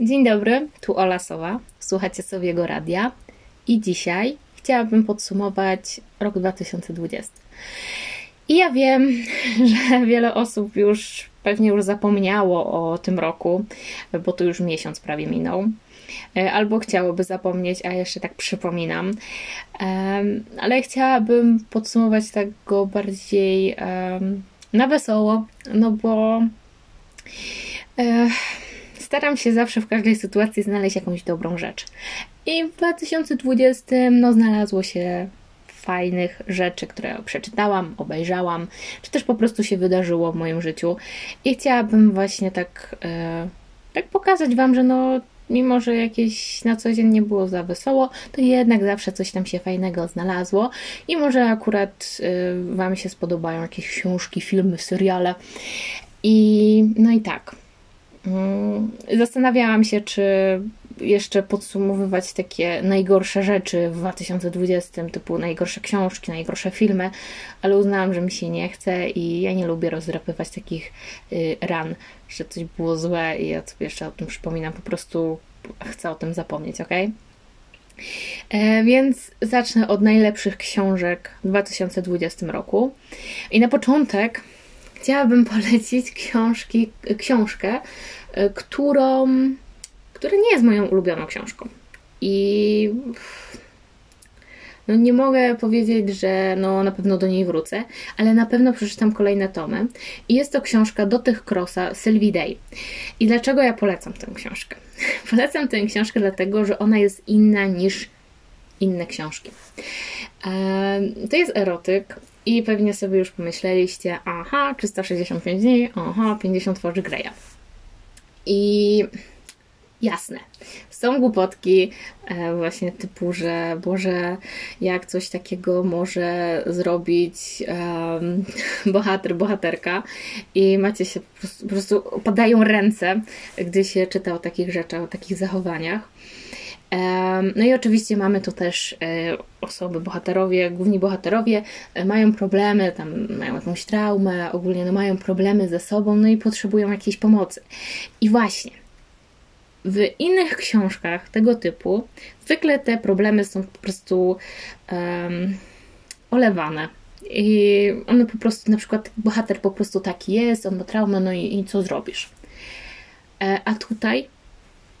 Dzień dobry, tu Ola Sowa, słuchacie Sowiego Radia i dzisiaj chciałabym podsumować rok 2020. I ja wiem, że wiele osób już pewnie już zapomniało o tym roku, bo to już miesiąc prawie minął. E, albo chciałoby zapomnieć, a jeszcze tak przypominam. Ale chciałabym podsumować tak go bardziej na wesoło, no bo e, staram się zawsze w każdej sytuacji znaleźć jakąś dobrą rzecz. I w 2020 no, znalazło się fajnych rzeczy, które przeczytałam, obejrzałam, czy też po prostu się wydarzyło w moim życiu. I chciałabym właśnie tak, e, tak pokazać Wam, że no mimo że jakieś na co dzień nie było za wesoło, to jednak zawsze coś tam się fajnego znalazło i może akurat y, Wam się spodobają jakieś książki, filmy, seriale. I no i tak. Y, zastanawiałam się, czy jeszcze podsumowywać takie najgorsze rzeczy w 2020, typu najgorsze książki, najgorsze filmy, ale uznałam, że mi się nie chce i ja nie lubię rozdrapywać takich y, ran, że coś było złe i ja sobie jeszcze o tym przypominam, po prostu chcę o tym zapomnieć, ok? E, więc zacznę od najlepszych książek w 2020 roku. I na początek chciałabym polecić książki, książkę, e, którą która nie jest moją ulubioną książką. I no nie mogę powiedzieć, że no na pewno do niej wrócę, ale na pewno przeczytam kolejne tomy. I jest to książka Do tych Crossa Sylvie Day. I dlaczego ja polecam tę książkę? polecam tę książkę dlatego, że ona jest inna niż inne książki. To jest erotyk i pewnie sobie już pomyśleliście, aha, 365 dni, aha, 50 twarzy Greya. I jasne. Są głupotki e, właśnie typu, że Boże, jak coś takiego może zrobić um, bohater, bohaterka i macie się po prostu, po prostu ręce, gdy się czyta o takich rzeczach, o takich zachowaniach. No i oczywiście mamy tu też e, osoby, bohaterowie, główni bohaterowie e, mają problemy, tam mają jakąś traumę, ogólnie no mają problemy ze sobą, no i potrzebują jakiejś pomocy. I właśnie, w innych książkach tego typu zwykle te problemy są po prostu um, olewane. I one po prostu, na przykład bohater po prostu taki jest, on ma traumę, no i, i co zrobisz? E, a tutaj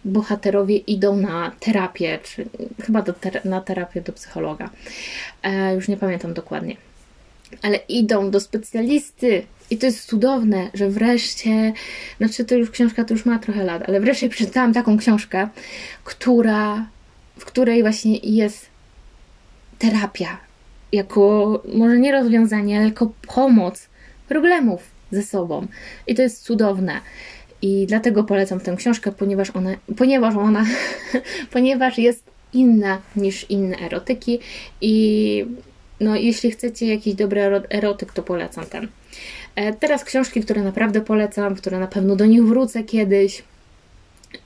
bohaterowie idą na terapię, czy chyba ter na terapię do psychologa. E, już nie pamiętam dokładnie. Ale idą do specjalisty i to jest cudowne, że wreszcie, znaczy to już książka to już ma trochę lat, ale wreszcie przeczytałam taką książkę, która, w której właśnie jest terapia, jako może nie rozwiązanie, jako pomoc problemów ze sobą. I to jest cudowne. I dlatego polecam tę książkę, ponieważ ona, ponieważ ona, ponieważ jest inna niż inne erotyki i no, jeśli chcecie jakiś dobry erotyk, to polecam ten. E, teraz książki, które naprawdę polecam, które na pewno do nich wrócę kiedyś.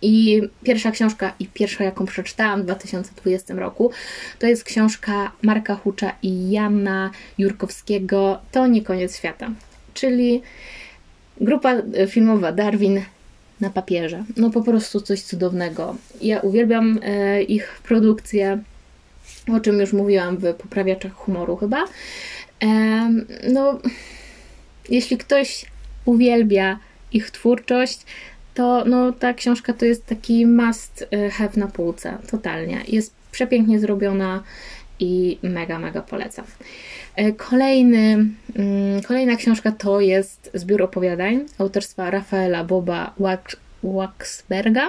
I pierwsza książka, i pierwsza, jaką przeczytałam w 2020 roku, to jest książka Marka Hucza i Jana Jurkowskiego To nie koniec świata. Czyli grupa filmowa Darwin na papierze. No po prostu coś cudownego. Ja uwielbiam e, ich produkcję, o czym już mówiłam w poprawiaczach humoru chyba. E, no jeśli ktoś uwielbia ich twórczość, to no, ta książka to jest taki must have na półce, totalnie. Jest przepięknie zrobiona i mega, mega polecam. Y, kolejny, mm, kolejna książka to jest zbiór opowiadań autorstwa Rafaela Boba Waxberga.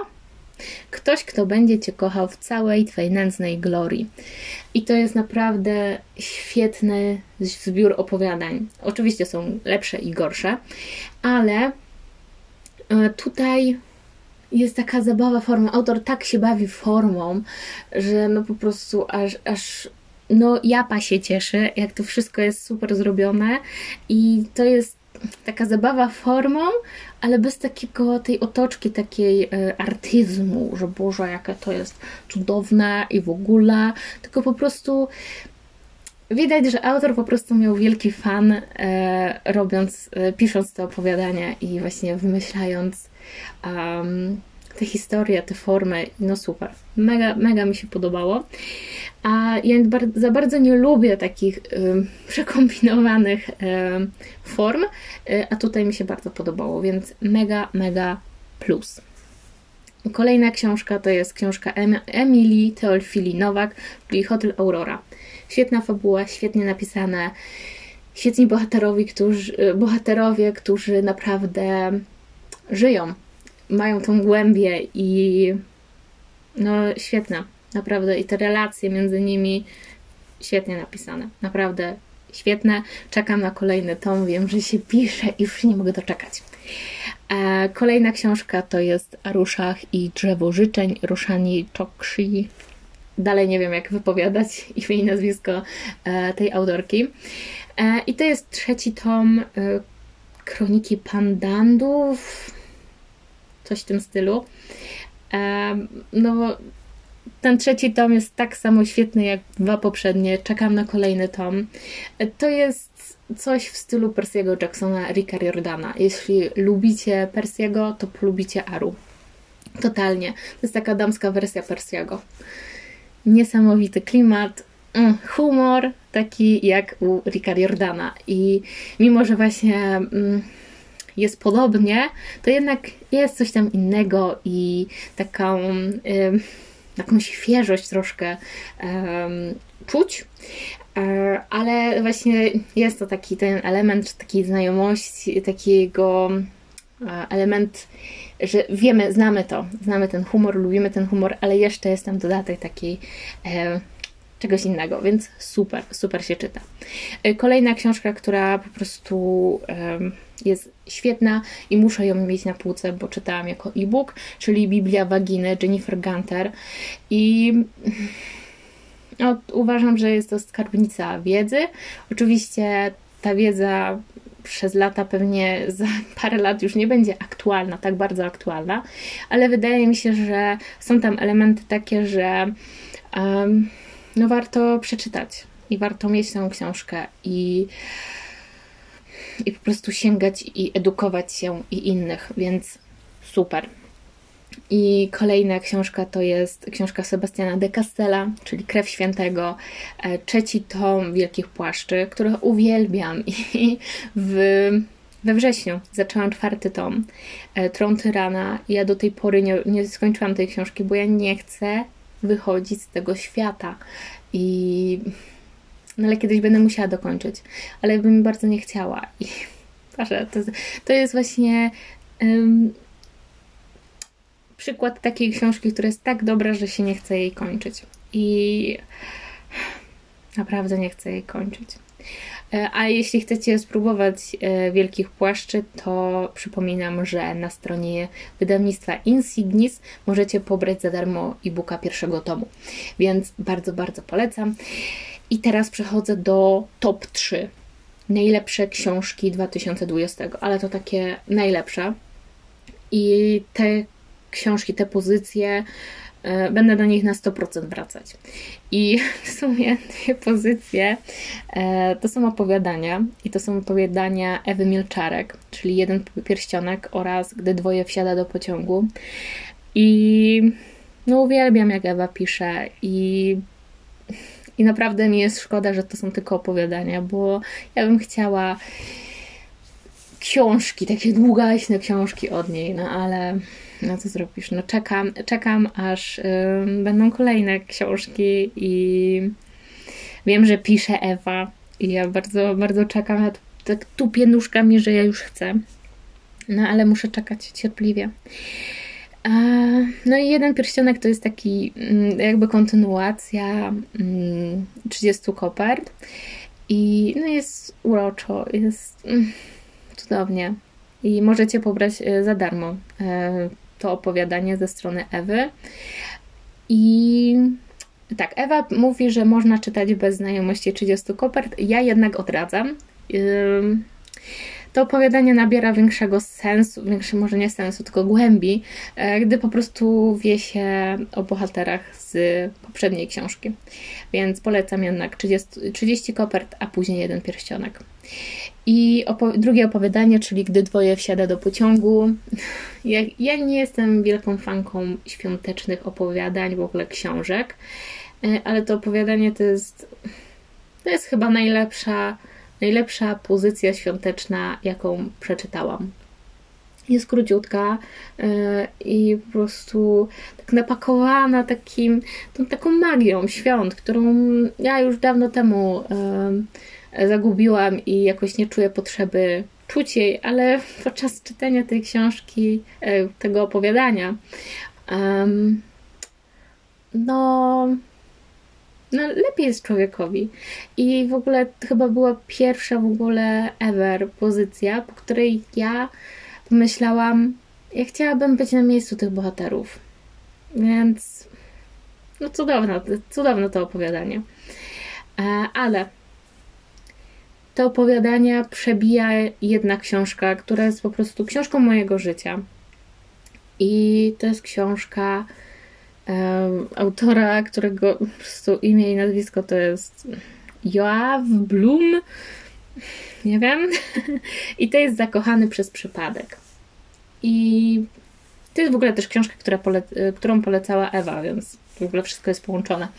Ktoś, kto będzie Cię kochał w całej Twojej nędznej glorii. I to jest naprawdę świetny zbiór opowiadań. Oczywiście są lepsze i gorsze, ale e, tutaj jest taka zabawa formą. Autor tak się bawi formą, że no po prostu aż, aż no japa się cieszy, jak to wszystko jest super zrobione i to jest taka zabawa formą, ale bez takiego tej otoczki takiej e, artyzmu, że Boże, jakie to jest cudowne i w ogóle, tylko po prostu widać, że autor po prostu miał wielki fan e, robiąc, e, pisząc te opowiadania i właśnie wymyślając um, te historie, te formy, no super. Mega, mega mi się podobało. A ja za bardzo nie lubię takich y, przekombinowanych y, form, y, a tutaj mi się bardzo podobało, więc mega, mega plus. Kolejna książka to jest książka Emilii Teolfili Nowak, czyli Hotel Aurora. Świetna fabuła, świetnie napisane, świetni bohaterowie, którzy, bohaterowie, którzy naprawdę żyją, mają tą głębię i no świetne, naprawdę i te relacje między nimi świetnie napisane, naprawdę świetne. Czekam na kolejny tom, wiem, że się pisze i już nie mogę doczekać. E, kolejna książka to jest Ruszach i Drzewo Życzeń, Ruszani Chokshi. Dalej nie wiem, jak wypowiadać imię i nazwisko e, tej autorki. E, I to jest trzeci tom Kroniki Pandandów, coś w tym stylu. No, ten trzeci tom jest tak samo świetny jak dwa poprzednie. Czekam na kolejny tom. To jest coś w stylu Persiego Jacksona, Ricka Jordana. Jeśli lubicie Persiego, to polubicie Aru. Totalnie. To jest taka damska wersja Persiego. Niesamowity klimat, mm, humor taki jak u Ricka Jordana. I mimo, że właśnie mm, jest podobnie, to jednak jest coś tam innego i taką taką świeżość troszkę um, czuć. E, ale właśnie jest to taki ten element takiej znajomości, takiego e, element, że wiemy, znamy to, znamy ten humor, lubimy ten humor, ale jeszcze jest tam dodatek takiej czegoś innego, więc super, super się czyta. E, kolejna książka, która po prostu jest świetna i muszę ją mieć na półce, bo czytałam jako e-book, czyli Biblia Waginy Jennifer Gunter i no, uważam, że jest to skarbnica wiedzy. Oczywiście ta wiedza przez lata, pewnie za parę lat już nie będzie aktualna, tak bardzo aktualna, ale wydaje mi się, że są tam elementy takie, że um, no warto przeczytać i warto mieć tę książkę i i po prostu sięgać i edukować się i innych, więc super. I kolejna książka to jest książka Sebastiana de Castella, czyli Krew Świętego, e, trzeci tom Wielkich Płaszczy, których uwielbiam i w, we wrześniu zaczęłam czwarty tom e, Tron Tyrana. Ja do tej pory nie, nie skończyłam tej książki, bo ja nie chcę wychodzić z tego świata i no ale kiedyś będę musiała dokończyć, ale bym bardzo nie chciała. I proszę, to, to jest właśnie um, przykład takiej książki, która jest tak dobra, że się nie chce jej kończyć. I naprawdę nie chcę jej kończyć. E, a jeśli chcecie spróbować e, wielkich płaszczy, to przypominam, że na stronie wydawnictwa Insignis możecie pobrać za darmo e-booka pierwszego tomu. Więc bardzo, bardzo polecam. I teraz przechodzę do top 3. Najlepsze książki 2020, ale to takie najlepsze. I te książki, te pozycje, będę do nich na 100% wracać. I w sumie dwie pozycje e, to są opowiadania, i to są opowiadania Ewy Milczarek, czyli jeden pierścionek oraz Gdy dwoje wsiada do pociągu. I no uwielbiam, jak Ewa pisze, i i naprawdę mi jest szkoda, że to są tylko opowiadania, bo ja bym chciała książki, takie długaśne książki od niej, no ale no co zrobisz? No czekam, czekam aż będą kolejne książki i wiem, że pisze Ewa i ja bardzo, bardzo czekam, ja tak tupię nóżkami, że ja już chcę. No ale muszę czekać cierpliwie. No i jeden pierścionek to jest taki mm, jakby kontynuacja 30 mm, kopert i no jest uroczo, jest mm, cudownie i możecie pobrać e, za darmo e, to opowiadanie ze strony Ewy i tak, Ewa mówi, że można czytać bez znajomości 30 kopert, ja jednak odradzam to opowiadanie nabiera większego sensu, większy może nie sensu, tylko głębi, e, gdy po prostu wie się o bohaterach z poprzedniej książki. Więc polecam jednak 30, 30 kopert, a później jeden pierścionek. I opo- drugie opowiadanie, czyli Gdy dwoje wsiada do pociągu. Ja, ja nie jestem wielką fanką świątecznych opowiadań, w ogóle książek, e, ale to opowiadanie to jest, to jest chyba najlepsza, najlepsza pozycja świąteczna, jaką przeczytałam. Jest króciutka yy, i po prostu tak napakowana takim, tą taką magią świąt, którą ja już dawno temu yy, zagubiłam i jakoś nie czuję potrzeby czuć jej, ale podczas czytania tej książki, yy, tego opowiadania, no, no lepiej jest człowiekowi. I w ogóle chyba była pierwsza w ogóle ever pozycja, po której ja pomyślałam, ja chciałabym być na miejscu tych bohaterów. Więc no cudowne, cudowne to opowiadanie. E, ale te opowiadania przebija jedna książka, która jest po prostu książką mojego życia. I to jest książka um, autora, którego po prostu imię i nazwisko to jest Joav Blum. Nie wiem. I to jest Zakochany przez przypadek. I to jest w ogóle też książka, która pole którą polecała Ewa, więc w ogóle wszystko jest połączone.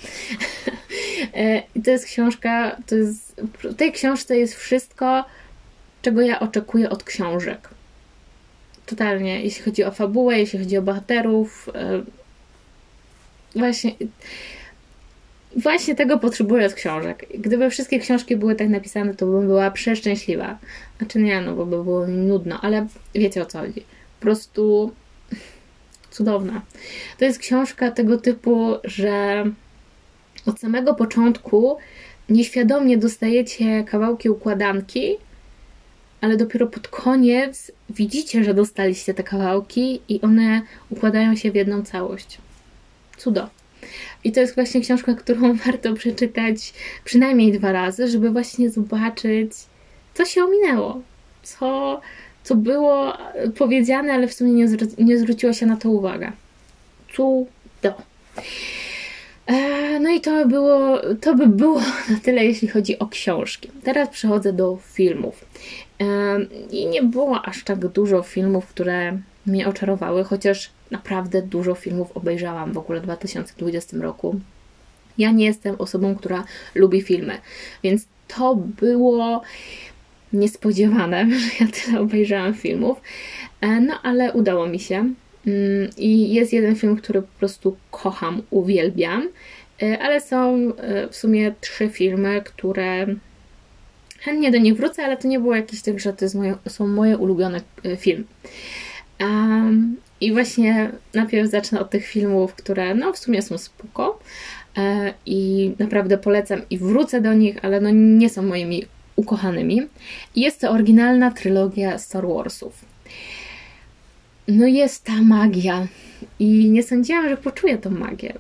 E, I to jest książka, to jest, w tej książce jest wszystko, czego ja oczekuję od książek. Totalnie, jeśli chodzi o fabułę, jeśli chodzi o bohaterów. E, właśnie Właśnie tego potrzebuję od książek. Gdyby wszystkie książki były tak napisane, to bym była przeszczęśliwa. Znaczy nie, no bo by było nudno, ale wiecie o co chodzi. Po prostu cudowna. To jest książka tego typu, że od samego początku nieświadomie dostajecie kawałki układanki, ale dopiero pod koniec widzicie, że dostaliście te kawałki i one układają się w jedną całość. Cudo. I to jest właśnie książka, którą warto przeczytać przynajmniej dwa razy, żeby właśnie zobaczyć, co się ominęło, co, co było powiedziane, ale w sumie nie, zwró- nie zwróciło się na to uwaga. Cudo. E, no i to, było, to by było na tyle, jeśli chodzi o książki. Teraz przechodzę do filmów. E, I nie było aż tak dużo filmów, które mnie oczarowały, chociaż naprawdę dużo filmów obejrzałam w ogóle w 2020 roku. Ja nie jestem osobą, która lubi filmy, więc to było niespodziewane, że ja tyle obejrzałam filmów. E, no ale udało mi się. Mm, I jest jeden film, który po prostu kocham, uwielbiam, e, ale są e, w sumie trzy filmy, które chętnie do nich wrócę, ale to nie było jakieś tak, że to moje, są moje ulubione filmy. I właśnie najpierw zacznę od tych filmów, które no w sumie są spoko i naprawdę polecam i wrócę do nich, ale no nie są moimi ukochanymi. Jest to oryginalna trylogia Star Warsów. No jest ta magia i nie sądziłam, że poczuję tą magię,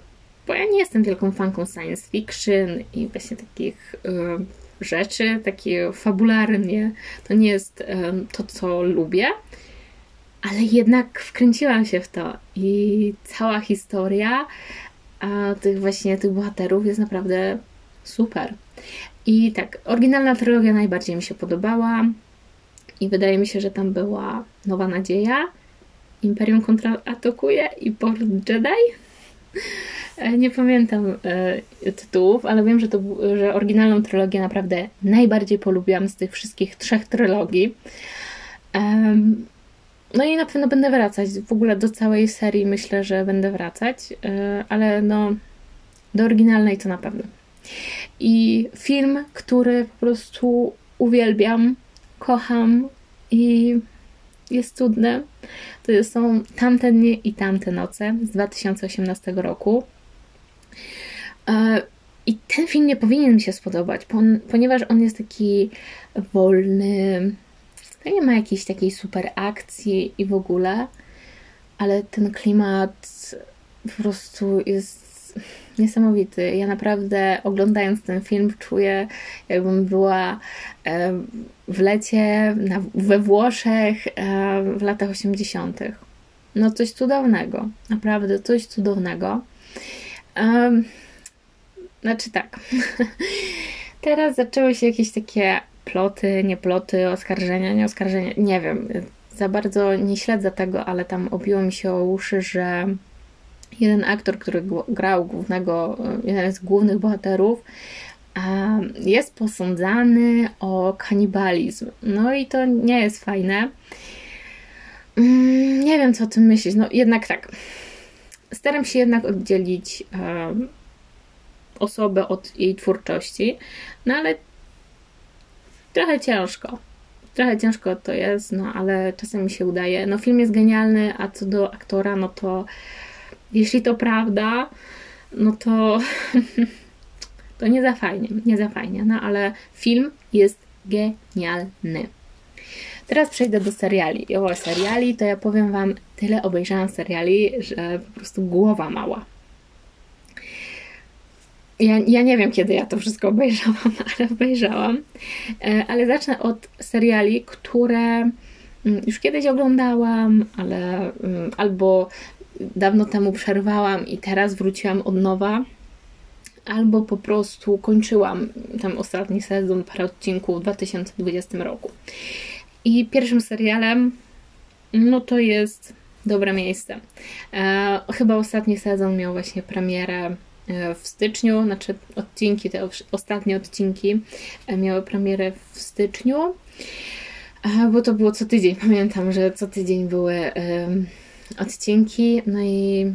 bo ja nie jestem wielką fanką science fiction i właśnie takich y, rzeczy, takie fabularnie. To nie jest y, to, co lubię ale jednak wkręciłam się w to i cała historia a tych właśnie tych bohaterów jest naprawdę super. I tak, oryginalna trylogia najbardziej mi się podobała i wydaje mi się, że tam była Nowa Nadzieja, Imperium kontraatakuje i Port Jedi. E, nie pamiętam e, tytułów, ale wiem, że, to, że oryginalną trylogię naprawdę najbardziej polubiłam z tych wszystkich trzech trylogii. Um, no i na pewno będę wracać. W ogóle do całej serii myślę, że będę wracać, e, ale no do oryginalnej to na pewno. I film, który po prostu uwielbiam, kocham i jest cudny, to są Tamte dnie i Tamte noce z 2018 roku. E, I ten film nie powinien mi się spodobać, ponieważ on jest taki wolny, to nie ma jakiejś takiej super akcji i w ogóle, ale ten klimat po prostu jest niesamowity. Ja naprawdę oglądając ten film czuję, jakbym była w lecie na, we Włoszech w latach 80. No coś cudownego, naprawdę coś cudownego. Znaczy tak, teraz zaczęły się jakieś takie ploty, nie ploty, oskarżenia, nie oskarżenia, nie wiem. Za bardzo nie śledzę tego, ale tam obiło mi się o uszy, że jeden aktor, który grał głównego, jeden z głównych bohaterów, jest posądzany o kanibalizm. No i to nie jest fajne. Mm, nie wiem, co o tym myśleć. No jednak tak. Staram się jednak oddzielić osobę od jej twórczości, no ale trochę ciężko. Trochę ciężko to jest, no ale czasem mi się udaje. No film jest genialny, a co do aktora, no to jeśli to prawda, no to to nie za fajnie, nie za fajnie, no ale film jest genialny. Teraz przejdę do seriali. O seriali to ja powiem Wam, tyle obejrzałam seriali, że po prostu głowa mała. Ja, ja nie wiem, kiedy ja to wszystko obejrzałam, ale obejrzałam. E, ale zacznę od seriali, które mm, już kiedyś oglądałam, ale mm, albo dawno temu przerwałam i teraz wróciłam od nowa, albo po prostu kończyłam ten ostatni sezon, parę odcinków w 2020 roku. I pierwszym serialem, no to jest Dobre Miejsce. E, chyba ostatni sezon miał właśnie premierę e, w styczniu, znaczy odcinki, te ostatnie odcinki e, miały premierę w styczniu, e, bo to było co tydzień. Pamiętam, że co tydzień były odcinki, no i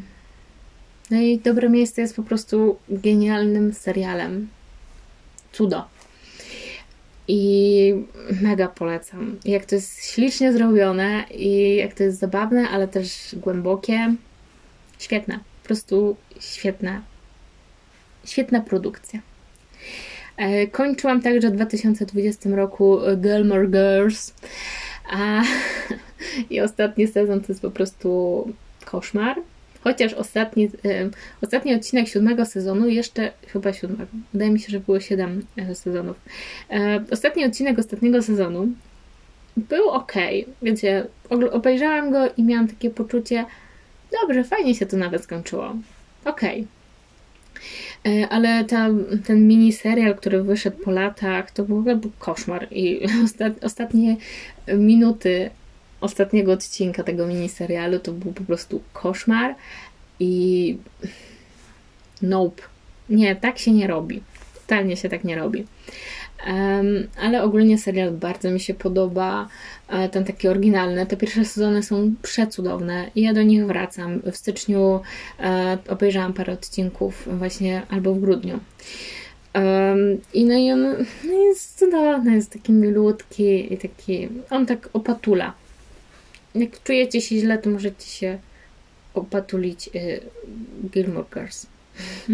no i Dobre Miejsce jest po prostu genialnym serialem. Cudo. I mega polecam. Jak to jest ślicznie zrobione i jak to jest zabawne, ale też głębokie. Świetne. Po prostu świetna. Świetna produkcja. E, kończyłam także w 2020 roku Gilmore Girls. A, I ostatni sezon to jest po prostu koszmar. Chociaż ostatni, ostatni odcinek siódmego sezonu, jeszcze chyba siódmego, wydaje mi się, że było siedem e, sezonów. E, ostatni odcinek ostatniego sezonu był ok. Wiecie, obejrzałam go i miałam takie poczucie, dobrze, fajnie się to nawet skończyło. Ok. E, ale ta, ten mini serial, który wyszedł po latach, to w ogóle był koszmar. I ostatnie minuty ostatniego odcinka tego miniserialu to był po prostu koszmar i nope. Nie, tak się nie robi. Totalnie się tak nie robi. Um, ale ogólnie serial bardzo mi się podoba. E, ten taki oryginalny. Te pierwsze sezony są przecudowne i ja do nich wracam. W styczniu e, obejrzałam parę odcinków, właśnie albo w grudniu. Um, I no i on no jest cudowny, jest taki milutki i taki. On tak opatula jak czujecie się źle, to możecie się opatulić y, Gilmore Girls.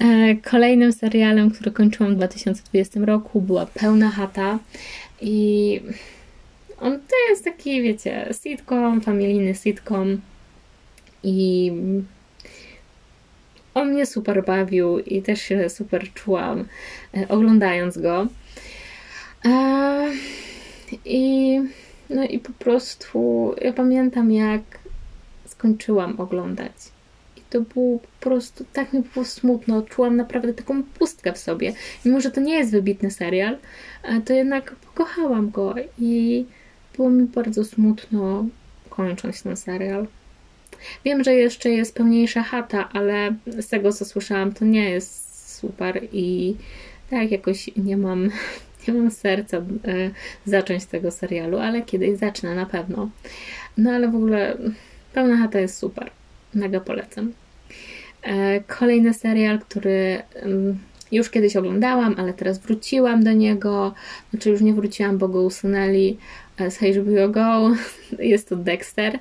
E, kolejnym serialem, który kończyłam w 2020 roku, była Pełna Chata i on to jest taki, wiecie, sitcom, familijny sitcom i on mnie super bawił i też się super czułam e, oglądając go. E, I no i po prostu ja pamiętam, jak skończyłam oglądać. I to było po prostu, tak mi było smutno. Czułam naprawdę taką pustkę w sobie. Mimo, że to nie jest wybitny serial, to jednak pokochałam go i było mi bardzo smutno kończąc ten serial. Wiem, że jeszcze jest pełniejsza chata, ale z tego co słyszałam, to nie jest super i tak jakoś nie mam nie mam serca e, zacząć tego serialu, ale kiedyś zacznę na pewno. No ale w ogóle Pełna Chata jest super. Mega polecam. E, kolejny serial, który już kiedyś oglądałam, ale teraz wróciłam do niego. Znaczy już nie wróciłam, bo go usunęli e, z HBO Go. Jest to Dexter.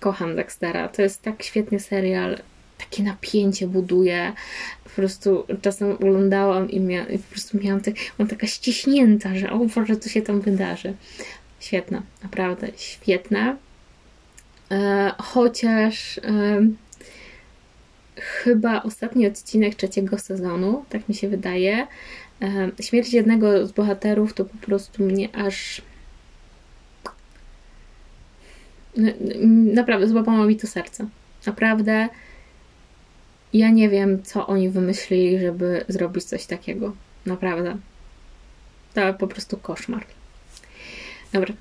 Kocham Dextera. To jest tak świetny serial takie napięcie buduje. Po prostu czasem oglądałam i, mia, i po prostu miałam, tak, mam taka ściśnięta, że o Boże, co się tam wydarzy. Świetna, naprawdę świetna. E, chociaż e, chyba ostatni odcinek trzeciego sezonu, tak mi się wydaje, e, śmierć jednego z bohaterów to po prostu mnie aż naprawdę złapało mi to serce. Naprawdę ja nie wiem, co oni wymyślili, żeby zrobić coś takiego. Naprawdę. To po prostu koszmar. Dobra.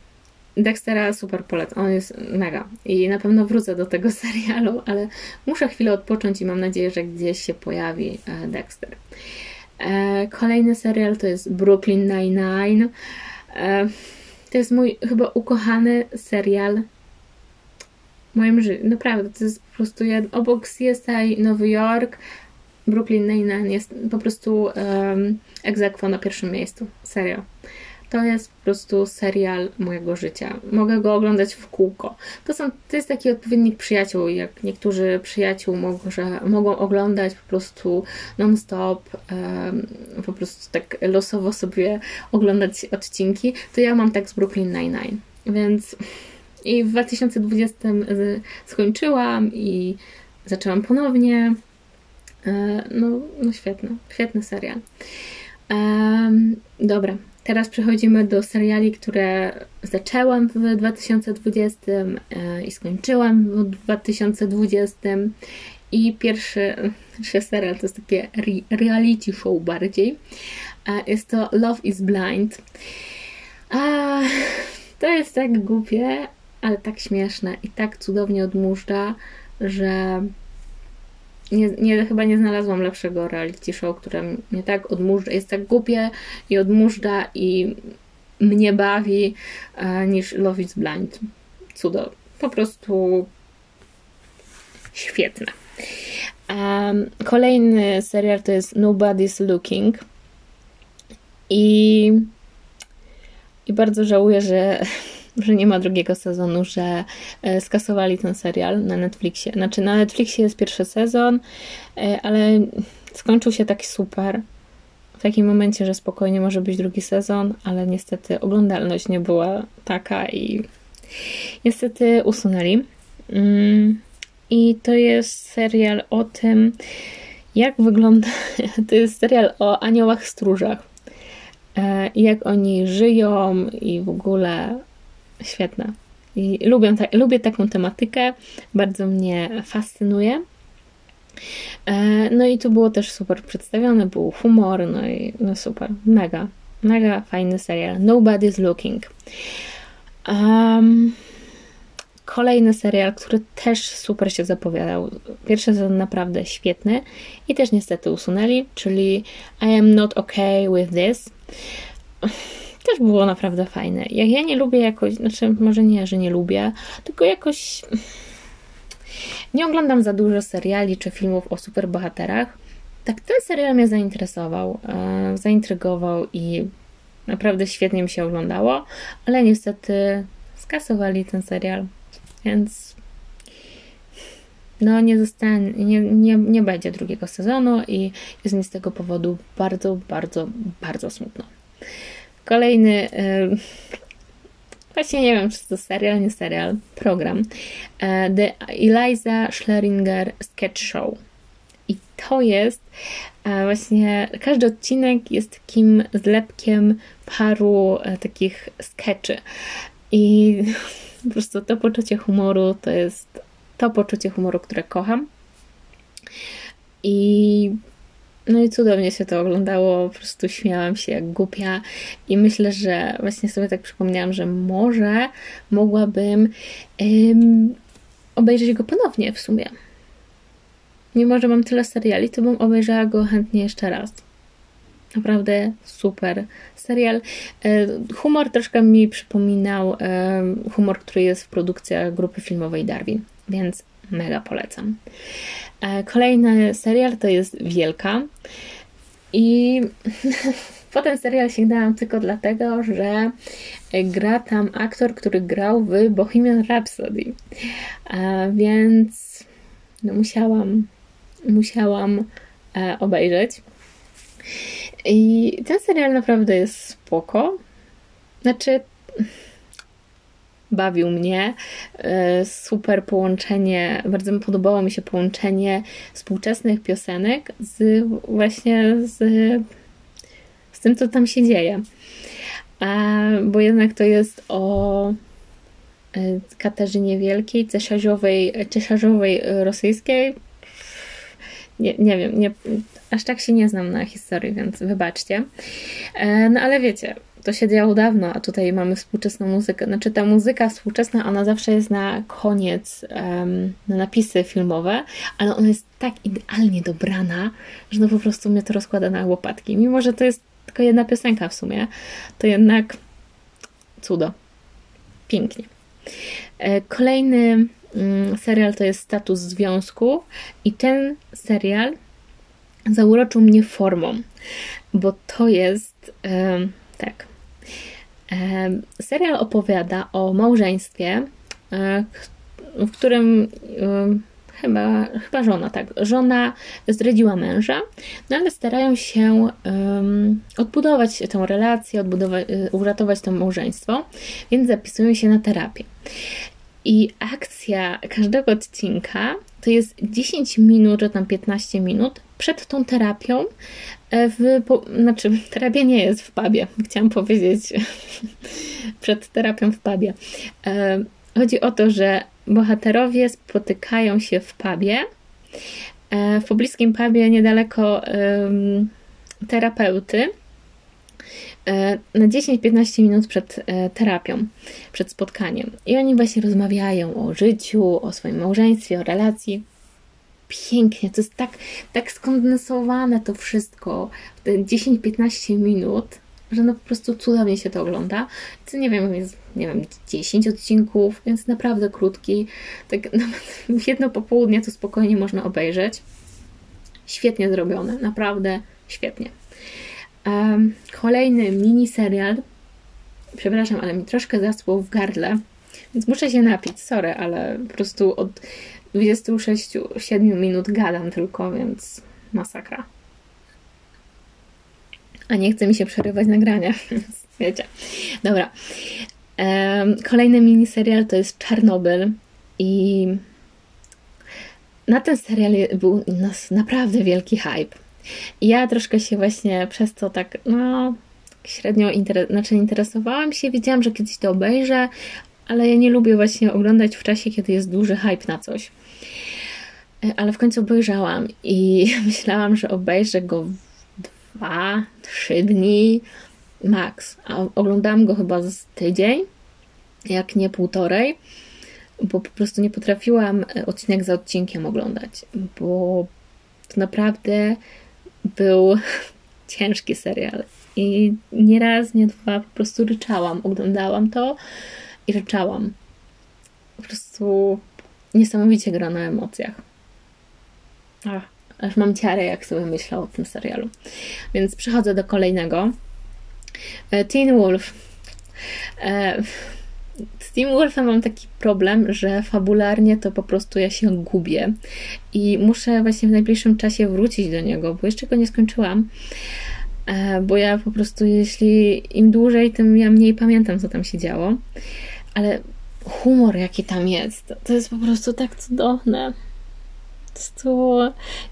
Dextera super polecam. On jest mega. I na pewno wrócę do tego serialu, ale muszę chwilę odpocząć i mam nadzieję, że gdzieś się pojawi e, Dexter. E, kolejny serial to jest Brooklyn Nine-Nine. E, to jest mój chyba ukochany serial moim życiu. Naprawdę, to jest po prostu ja, obok CSI Nowy Jork, Brooklyn Nine-Nine jest po prostu um, egzekwo na pierwszym miejscu. Serio. To jest po prostu serial mojego życia. Mogę go oglądać w kółko. To, są, to jest taki odpowiednik przyjaciół, jak niektórzy przyjaciół może, mogą oglądać po prostu non-stop, um, po prostu tak losowo sobie oglądać odcinki, to ja mam tak z Brooklyn Nine-Nine. Więc i w 2020 skończyłam i zaczęłam ponownie. E, no, no świetny, świetny serial. Dobra, teraz przechodzimy do seriali, które zaczęłam w 2020 e, i skończyłam w 2020. I pierwszy, pierwszy serial to jest takie reality show bardziej. E, jest to Love is Blind. A, to jest tak głupie, ale tak śmieszne i tak cudownie odmóżdża, że nie, nie, chyba nie znalazłam lepszego reality show, które mnie tak odmóżdża, jest tak głupie i odmóżdża i mnie bawi e, niż Love is Blind. Cudo. Po prostu świetne. Um, kolejny serial to jest Nobody's Looking i i bardzo żałuję, że że nie ma drugiego sezonu, że e, skasowali ten serial na Netflixie. Znaczy na Netflixie jest pierwszy sezon, e, ale skończył się tak super. W takim momencie, że spokojnie może być drugi sezon, ale niestety oglądalność nie była taka i niestety usunęli. Mm, I to jest serial o tym, jak wygląda. To jest serial o aniołach stróżach. E, jak oni żyją i w ogóle świetne. I lubię, ta, lubię taką tematykę, bardzo mnie fascynuje. E, no i to było też super przedstawione, był humor, no i no super, mega, mega fajny serial. Nobody's Looking. Um, kolejny serial, który też super się zapowiadał. Pierwszy sezon naprawdę świetny i też niestety usunęli, czyli I am not okay with this też było naprawdę fajne. Jak ja nie lubię jakoś, znaczy może nie, że nie lubię, tylko jakoś nie oglądam za dużo seriali czy filmów o superbohaterach. Tak ten serial mnie zainteresował, e, zaintrygował i naprawdę świetnie mi się oglądało, ale niestety skasowali ten serial, więc no nie zostanie, nie, nie, nie będzie drugiego sezonu i jest mi z tego powodu bardzo, bardzo, bardzo smutno. Kolejny, właśnie nie wiem, czy to serial, nie serial, program. E, The Eliza Schleringer Sketch Show. I to jest e, właśnie, każdy odcinek jest takim zlepkiem paru e, takich sketchy. I po prostu to poczucie humoru to jest to poczucie humoru, które kocham. I no i cudownie się to oglądało, po prostu śmiałam się jak głupia i myślę, że właśnie sobie tak przypomniałam, że może mogłabym um, obejrzeć go ponownie w sumie. Mimo, że mam tyle seriali, to bym obejrzała go chętnie jeszcze raz. Naprawdę super serial. E, humor troszkę mi przypominał humor, który jest w produkcjach grupy filmowej Darwin, więc mega polecam. E, kolejny serial to jest Wielka. I potem serial sięgnęłam tylko dlatego, że gra tam aktor, który grał w Bohemian Rhapsody. E, więc no musiałam, musiałam e, obejrzeć. I ten serial naprawdę jest spoko. Znaczy, bawił mnie. E, super połączenie, bardzo mi podobało mi się połączenie współczesnych piosenek z właśnie z, z tym, co tam się dzieje. Bo jednak to jest o e, Katarzynie Wielkiej, cesarzowej, cesarzowej rosyjskiej. nie, nie wiem, nie, aż tak się nie znam na historii, więc wybaczcie. E, no ale wiecie, to się działo dawno, a tutaj mamy współczesną muzykę. Znaczy ta muzyka współczesna, ona zawsze jest na koniec, um, na napisy filmowe, ale ona jest tak idealnie dobrana, że no po prostu mnie to rozkłada na łopatki. Mimo, że to jest tylko jedna piosenka w sumie, to jednak cudo. Pięknie. E, kolejny mm, serial to jest Status Związku i ten serial zauroczył mnie formą, bo to jest tak. Serial opowiada o małżeństwie, e, w którym chyba, chyba żona, tak. Żona zdradziła męża, no ale starają się odbudować tę relację, odbudować, y, uratować to małżeństwo, więc zapisują się na terapię. I akcja każdego odcinka to jest 10 minut, czy tam 15 minut przed tą terapią. E, w, po, znaczy, terapia nie jest w pubie, chciałam powiedzieć przed terapią w pubie. E, chodzi o to, że bohaterowie spotykają się w pubie. E, w pobliskim pubie niedaleko terapeuty na 10-15 minut przed terapią, przed spotkaniem. I oni właśnie rozmawiają o życiu, o swoim małżeństwie, o relacji. Pięknie, to jest tak, tak skondensowane to wszystko w te 10-15 minut, że no po prostu cudownie się to ogląda. Co nie wiem, jest, nie wiem, 10 odcinków, więc naprawdę krótki. Tak nawet w jedno popołudnie to spokojnie można obejrzeć. Świetnie zrobione, naprawdę świetnie. Um, kolejny mini serial. Przepraszam, ale mi troszkę zasło w gardle, więc muszę się napić. Sorry, ale po prostu od 26-7 minut gadam tylko, więc masakra a nie chce mi się przerywać nagrania, wiecie. Dobra. Kolejny miniserial to jest Czarnobyl i na ten serial był naprawdę wielki hype. Ja troszkę się właśnie przez to tak, no, średnio interes znaczy interesowałam się, wiedziałam, że kiedyś to obejrzę, ale ja nie lubię właśnie oglądać w czasie, kiedy jest duży hype na coś. E, ale w końcu obejrzałam i myślałam, że obejrzę go dwa, trzy dni max. A oglądałam go chyba z tydzień, jak nie półtorej, bo po prostu nie potrafiłam e, odcinek za odcinkiem oglądać, bo to naprawdę był ciężki serial. I nie raz, nie dwa po prostu ryczałam. Oglądałam to i ryczałam. Po prostu niesamowicie gra na emocjach. Ach aż mam ciarę, jak sobie myślę o tym serialu. Więc przechodzę do kolejnego. E, Teen Wolf. E, z Teen Wolfem mam taki problem, że fabularnie to po prostu ja się gubię i muszę właśnie w najbliższym czasie wrócić do niego, bo jeszcze go nie skończyłam. E, bo ja po prostu, jeśli im dłużej, tym ja mniej pamiętam, co tam się działo. Ale humor, jaki tam jest, to jest po prostu tak cudowne prostu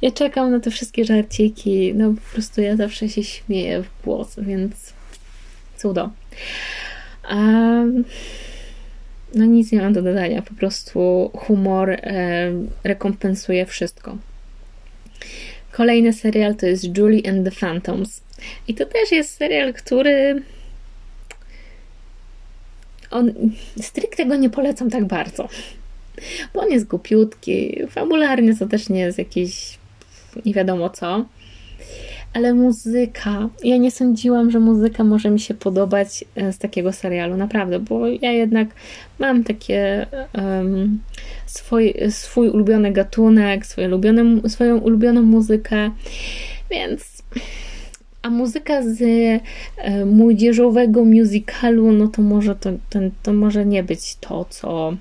ja czekam na te wszystkie żarciki. No po prostu ja zawsze się śmieję w głos, więc cudo. Um, no nic nie mam do dodania. Po prostu humor e, rekompensuje wszystko. Kolejny serial to jest Julie and the Phantoms. I to też jest serial, który on stricte go nie polecam tak bardzo bo on jest głupiutki, fabularnie to też nie jest jakiś nie wiadomo co. Ale muzyka, ja nie sądziłam, że muzyka może mi się podobać e, z takiego serialu, naprawdę, bo ja jednak mam takie um, swój, swój ulubiony gatunek, swoje ulubione, swoją ulubioną muzykę, więc a muzyka z e, młodzieżowego musicalu, no to może to, to, może nie być to, co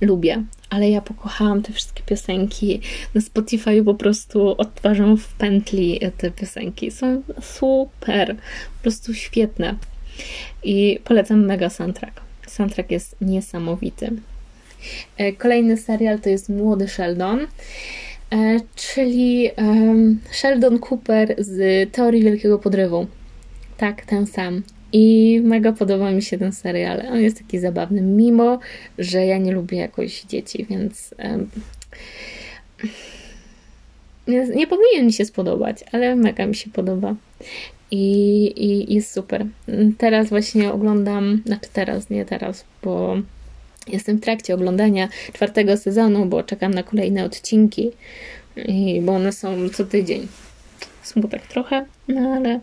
lubię, ale ja pokochałam te wszystkie piosenki. Na Spotify po prostu odtwarzam w pętli te piosenki. Są super, po prostu świetne. I polecam mega soundtrack. Soundtrack jest niesamowity. E, kolejny serial to jest Młody Sheldon, e, czyli Sheldon Cooper z Teorii Wielkiego Podrywu. Tak, ten sam. I mega podoba mi się ten serial. On jest taki zabawny, mimo że ja nie lubię jakoś dzieci, więc. Um, nie, nie powinien mi się spodobać, ale mega mi się podoba. I, i jest super. Teraz właśnie oglądam, znaczy teraz, nie teraz, bo jestem w trakcie oglądania czwartego sezonu, bo czekam na kolejne odcinki, i, bo one są co tydzień. Smutek trochę, no ale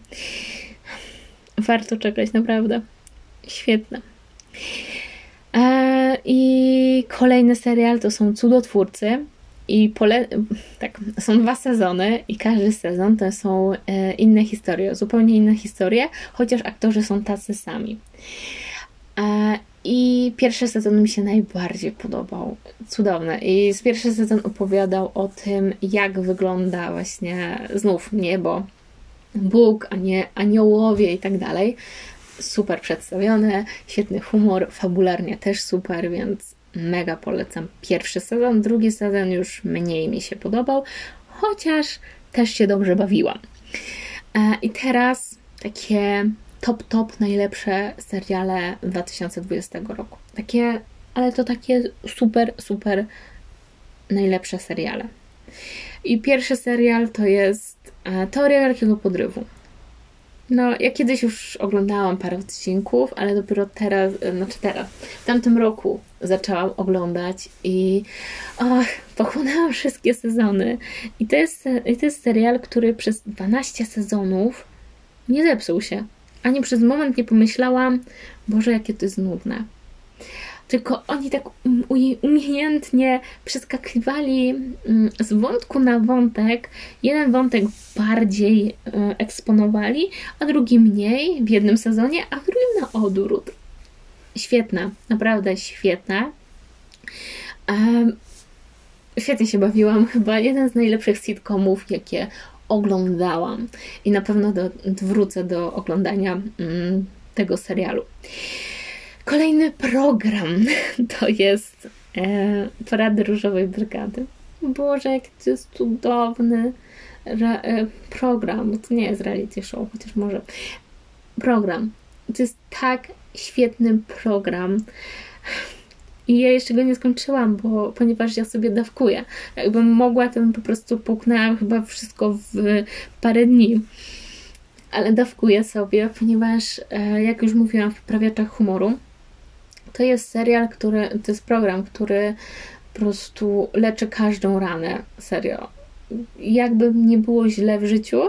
warto czekać, naprawdę. Świetne. E, I kolejny serial to są Cudotwórcy. I pole... tak, są dwa sezony i każdy sezon to są e, inne historie, zupełnie inne historie, chociaż aktorzy są tacy sami. I pierwszy sezon mi się najbardziej podobał. Cudowny. I z pierwszy sezon opowiadał o tym, jak wygląda właśnie znów niebo, Bóg, a nie aniołowie i tak dalej. Super przedstawione, świetny humor, fabularnie też super, więc mega polecam pierwszy sezon. Drugi sezon już mniej mi się podobał, chociaż też się dobrze bawiłam. E, I teraz takie top, top najlepsze seriale 2020 roku. Takie, ale to takie super, super najlepsze seriale. I pierwszy serial to jest e, Teoria Wielkiego Podrywu. No, ja kiedyś już oglądałam parę odcinków, ale dopiero teraz, e, znaczy teraz, w tamtym roku zaczęłam oglądać i och, pochłonęłam wszystkie sezony. I to, jest, I to jest serial, który przez 12 sezonów nie zepsuł się. Ani przez moment nie pomyślałam, Boże, jakie to jest nudne tylko oni tak um, umiejętnie przeskakiwali mm, z wątku na wątek. Jeden wątek bardziej e, eksponowali, a drugi mniej w jednym sezonie, a w drugim na odwrót. Świetne, naprawdę świetne. Świetnie się bawiłam, chyba jeden z najlepszych sitcomów, jakie oglądałam. I na pewno do, wrócę do oglądania mm, tego serialu. Kolejny program to jest e, Różowej Brygady. Boże, jak to jest cudowny re, e, program. To nie jest reality show, chociaż może. Program. To jest tak świetny program. I ja jeszcze go nie skończyłam, bo ponieważ ja sobie dawkuję. Jakbym mogła, to bym po prostu puknęłam chyba wszystko w parę dni. Ale dawkuję sobie, ponieważ e, jak już mówiłam w Poprawiaczach Humoru, to jest serial, który, to jest program, który po prostu leczy każdą ranę, serio. Jakby nie było źle w życiu,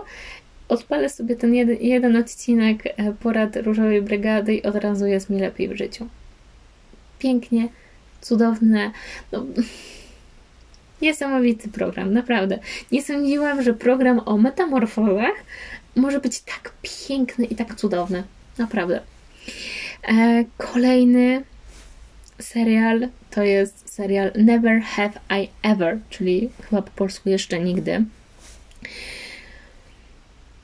odpalę sobie ten jeden, jeden odcinek e, porad Różowej Brygady i od razu jest mi lepiej w życiu. Pięknie, cudowne. No, niesamowity program, naprawdę. Nie sądziłam, że program o metamorfozach może być tak piękny i tak cudowny. Naprawdę. E, kolejny serial to jest serial Never Have I Ever, czyli chyba po polsku jeszcze nigdy.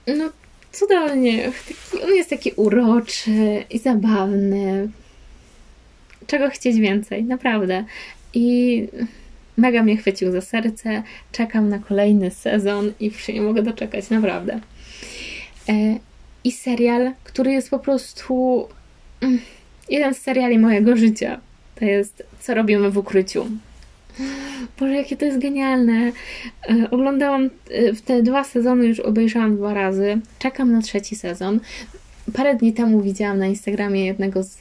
No, cudownie. Taki, on jest taki uroczy i zabawny. Czego chcieć więcej, naprawdę. I mega mnie chwycił za serce. Czekam na kolejny sezon i już się nie mogę doczekać, naprawdę. E, I serial, który jest po prostu mm, jeden z seriali mojego życia. To jest Co robimy w ukryciu. Boże, jakie to jest genialne. E, oglądałam e, te dwa sezony, już obejrzałam dwa razy. Czekam na trzeci sezon. Parę dni temu widziałam na Instagramie jednego z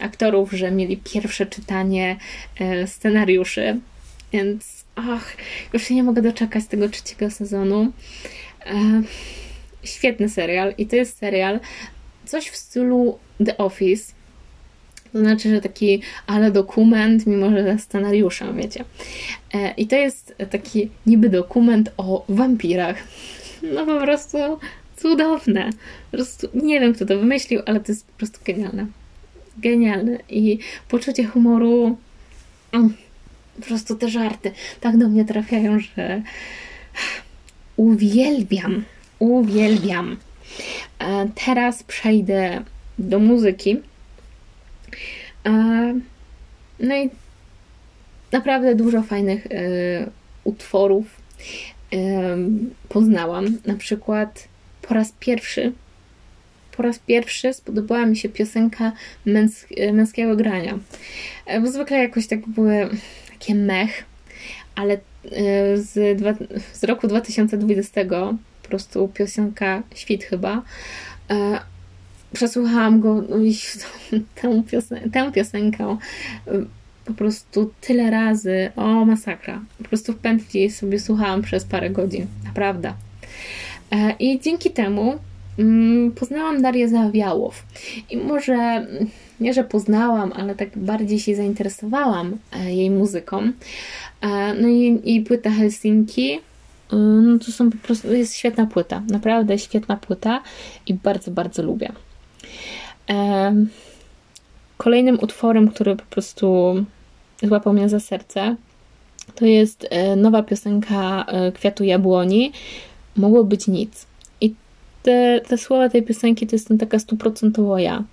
aktorów, że mieli pierwsze czytanie e, scenariuszy, więc ach, już się nie mogę doczekać tego trzeciego sezonu. Świetny serial i to jest serial coś w stylu The Office, to znaczy, że taki ale dokument, mimo że ze scenariuszem, wiecie. E, I to jest taki niby dokument o wampirach. No po prostu cudowne. Po prostu nie wiem, kto to wymyślił, ale to jest po prostu genialne. Genialne. I poczucie humoru. Mm, po prostu te żarty tak do mnie trafiają, że uwielbiam. Uwielbiam. E, teraz przejdę do muzyki. No i naprawdę dużo fajnych e, utworów e, poznałam. Na przykład po raz pierwszy po raz pierwszy spodobała mi się piosenka męs męskiego grania. Bo zwykle jakoś tak były takie mech, ale e, z, dwa, z roku 2020 po prostu piosenka Świt chyba. E, przesłuchałam go no i tę, piosen tę piosenkę po prostu tyle razy. O, masakra. Po prostu w pętli sobie słuchałam przez parę godzin. Naprawdę. I dzięki temu poznałam Darię Zawiałow. I może nie, że poznałam, ale tak bardziej się zainteresowałam jej muzyką. No i, płyta Helsinki, y, no to są po prostu, jest świetna płyta, naprawdę świetna płyta i bardzo, bardzo lubię. Kolejnym utworem, który po prostu złapał mnie za serce, to jest e, nowa piosenka e, Kwiatu Jabłoni, Mogło być nic. Te, te słowa tej piosenki to jest taka stuprocentowo ja.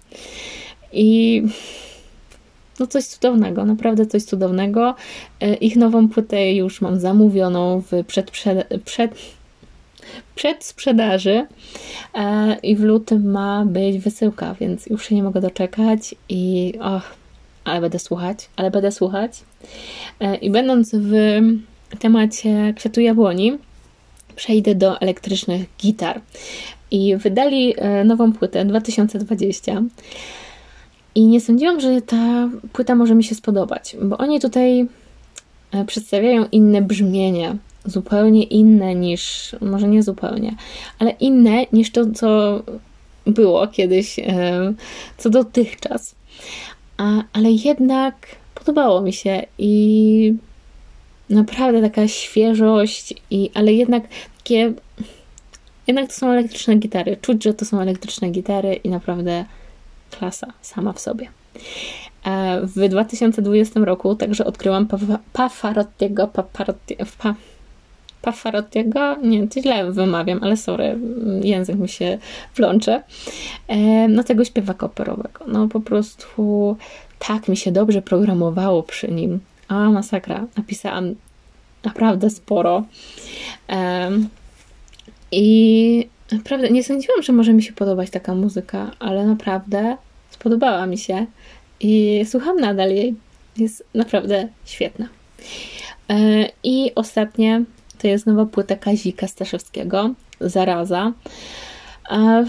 I no coś cudownego, naprawdę coś cudownego. E, ich nową płytę już mam zamówioną w przedprze przed, przedsprzedaży e, i w lutym ma być wysyłka, więc już się nie mogę doczekać i och, ale będę słuchać, ale będę słuchać. E, I będąc w temacie kwiatu jabłoni, przejdę do elektrycznych gitar. I wydali nową płytę 2020. I nie sądziłam, że ta płyta może mi się spodobać, bo oni tutaj e, przedstawiają inne brzmienie, zupełnie inne niż, może nie zupełnie, ale inne niż to, co było kiedyś, e, co dotychczas. Ale jednak podobało mi się i naprawdę taka świeżość, i, ale jednak takie. Jednak to są elektryczne gitary. Czuć, że to są elektryczne gitary i naprawdę klasa sama w sobie. E, w 2020 roku także odkryłam Pafarottiego, Pafarottiego, Pafarottiego, nie, to źle wymawiam, ale sorry, język mi się plącze, no tego śpiewaka operowego. No po prostu tak mi się dobrze programowało przy nim. A masakra, napisałam naprawdę sporo. I Naprawdę, nie sądziłam, że może mi się podobać taka muzyka, ale naprawdę spodobała mi się i słucham nadal jej. Jest naprawdę świetna. E, I ostatnie to jest nowa płyta Kazika Staszewskiego, Zaraza. E,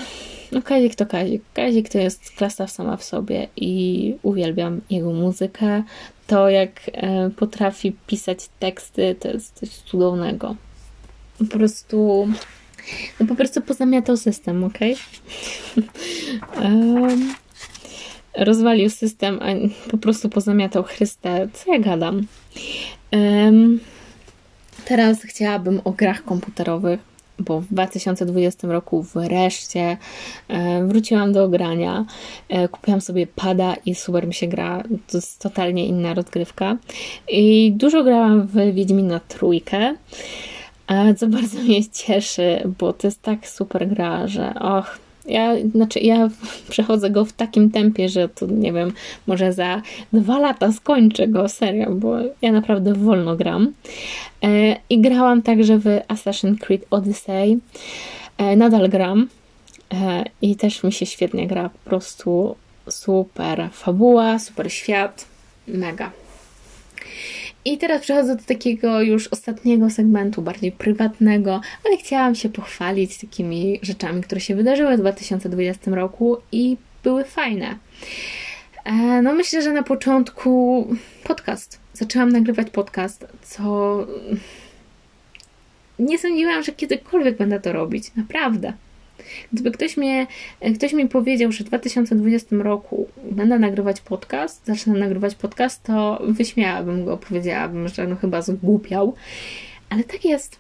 no Kazik to Kazik. Kazik to jest klasa sama w sobie i uwielbiam jego muzykę. To jak e, potrafi pisać teksty, to jest coś cudownego. Po prostu no po prostu pozamiatał system, ok? um, rozwalił system, a po prostu pozamiatał Chryste. Co ja gadam? Um, teraz chciałabym o grach komputerowych, bo w 2020 roku wreszcie e, wróciłam do grania. E, kupiłam sobie pada i super mi się gra. To jest totalnie inna rozgrywka. I dużo grałam w Wiedźmina Trójkę co bardzo mnie cieszy, bo to jest tak super gra, że och, ja, znaczy ja przechodzę go w takim tempie, że to nie wiem, może za dwa lata skończę go serio, bo ja naprawdę wolno gram. E, I grałam także w Assassin's Creed Odyssey. E, nadal gram e, i też mi się świetnie gra, po prostu super fabuła, super świat, mega. I teraz przechodzę do takiego już ostatniego segmentu, bardziej prywatnego, ale chciałam się pochwalić takimi rzeczami, które się wydarzyły w 2020 roku i były fajne. E, no myślę, że na początku podcast. Zaczęłam nagrywać podcast, co nie sądziłam, że kiedykolwiek będę to robić. Naprawdę. Gdyby ktoś, mnie, ktoś mi powiedział, że w 2020 roku będę nagrywać podcast, zacznę nagrywać podcast, to wyśmiałabym go, powiedziałabym, że no chyba zgłupiał. Ale tak jest.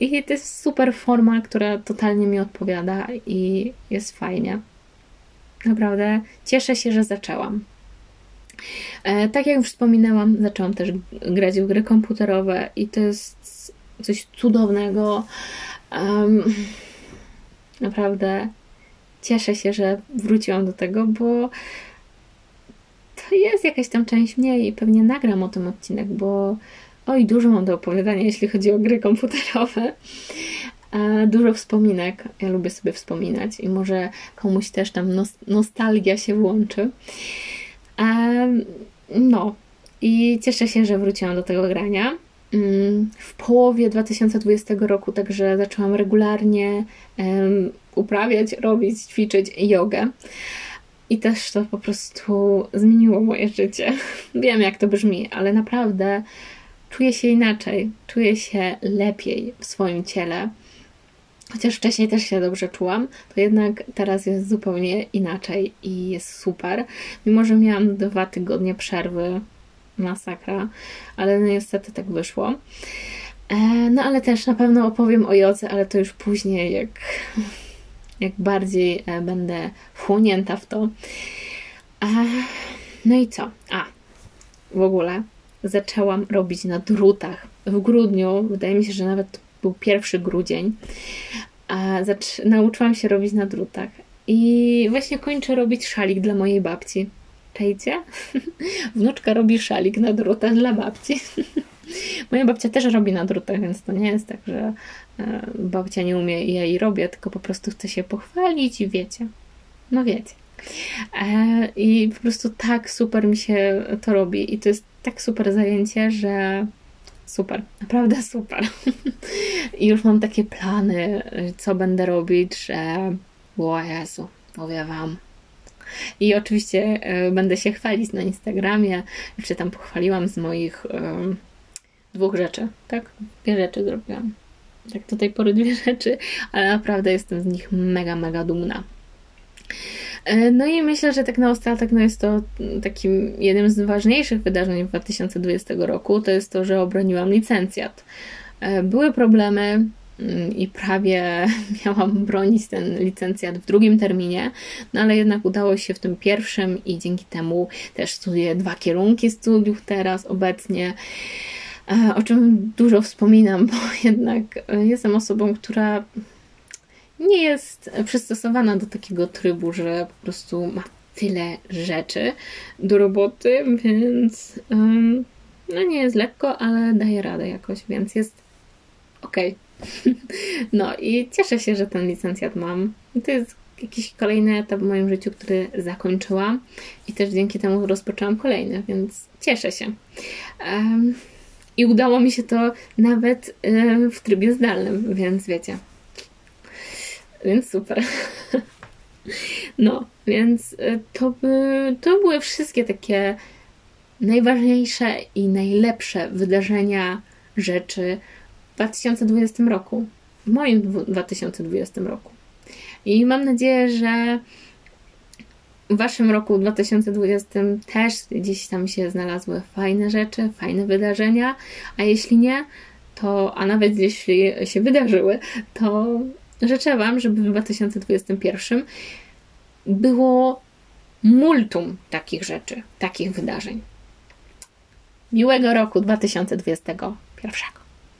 I to jest super forma, która totalnie mi odpowiada i jest fajnie. Naprawdę cieszę się, że zaczęłam. E, tak jak już wspominałam, zaczęłam też grać w gry komputerowe i to jest coś cudownego. Um, Naprawdę cieszę się, że wróciłam do tego, bo to jest jakaś tam część mnie i pewnie nagram o tym odcinek, bo oj, dużo mam do opowiadania, jeśli chodzi o gry komputerowe. Dużo wspominek. Ja lubię sobie wspominać i może komuś też tam nostalgia się włączy. No, i cieszę się, że wróciłam do tego grania. Mm, w połowie 2020 roku, także zaczęłam regularnie uprawiać, robić, ćwiczyć jogę. I też to po prostu zmieniło moje życie. Wiem, jak to brzmi, ale naprawdę czuję się inaczej, czuję się lepiej w swoim ciele. Chociaż wcześniej też się dobrze czułam, to jednak teraz jest zupełnie inaczej i jest super. Mimo, że miałam dwa tygodnie przerwy, masakra, ale niestety tak wyszło. E, no ale też na pewno opowiem o jodze, ale to już później, jak, jak bardziej e, będę wchłonięta w to. E, no i co? A, w ogóle zaczęłam robić na drutach. W grudniu, wydaje mi się, że nawet był pierwszy grudzień, nauczyłam się robić na drutach. I właśnie kończę robić szalik dla mojej babci. Czejcie? Wnuczka robi szalik na drutach dla babci. Moja babcia też robi na drutach, więc to nie jest tak, że e, babcia nie umie i ja jej robię, tylko po prostu chce się pochwalić i wiecie. No wiecie. E, I po prostu tak super mi się to robi i to jest tak super zajęcie, że super, naprawdę super. I już mam takie plany, co będę robić, że o Jezu, powiem Wam. I oczywiście y, będę się chwalić na Instagramie, się tam pochwaliłam z moich y, dwóch rzeczy, tak? Dwie rzeczy zrobiłam. Tak do tej pory dwie rzeczy, ale naprawdę jestem z nich mega, mega dumna. E, no i myślę, że tak na ostatek no jest to takim jednym z ważniejszych wydarzeń 2020 roku, to jest to, że obroniłam licencjat. E, były problemy i prawie miałam bronić ten licencjat w drugim terminie, no ale jednak udało się w tym pierwszym i dzięki temu też studiuję dwa kierunki studiów teraz obecnie e, o czym dużo wspominam, bo jednak jestem osobą, która nie jest przystosowana do takiego trybu, że po prostu ma tyle rzeczy do roboty, więc no nie jest lekko, ale daje radę jakoś, więc jest ok. no i cieszę się, że ten licencjat mam. To jest jakiś kolejny etap w moim życiu, który zakończyłam i też dzięki temu rozpoczęłam kolejny, więc cieszę się. Um, I udało mi się to nawet um, w trybie zdalnym, więc wiecie, więc super. No, więc y, to, by, to były wszystkie takie najważniejsze i najlepsze wydarzenia, rzeczy 2020 roku. W moim 2020 roku. I mam nadzieję, że w Waszym roku 2020 też gdzieś tam się znalazły fajne rzeczy, fajne wydarzenia, a jeśli nie, to, a nawet jeśli się wydarzyły, to Życzę Wam, żeby w 2021 było multum takich rzeczy, takich wydarzeń. Miłego roku 2021.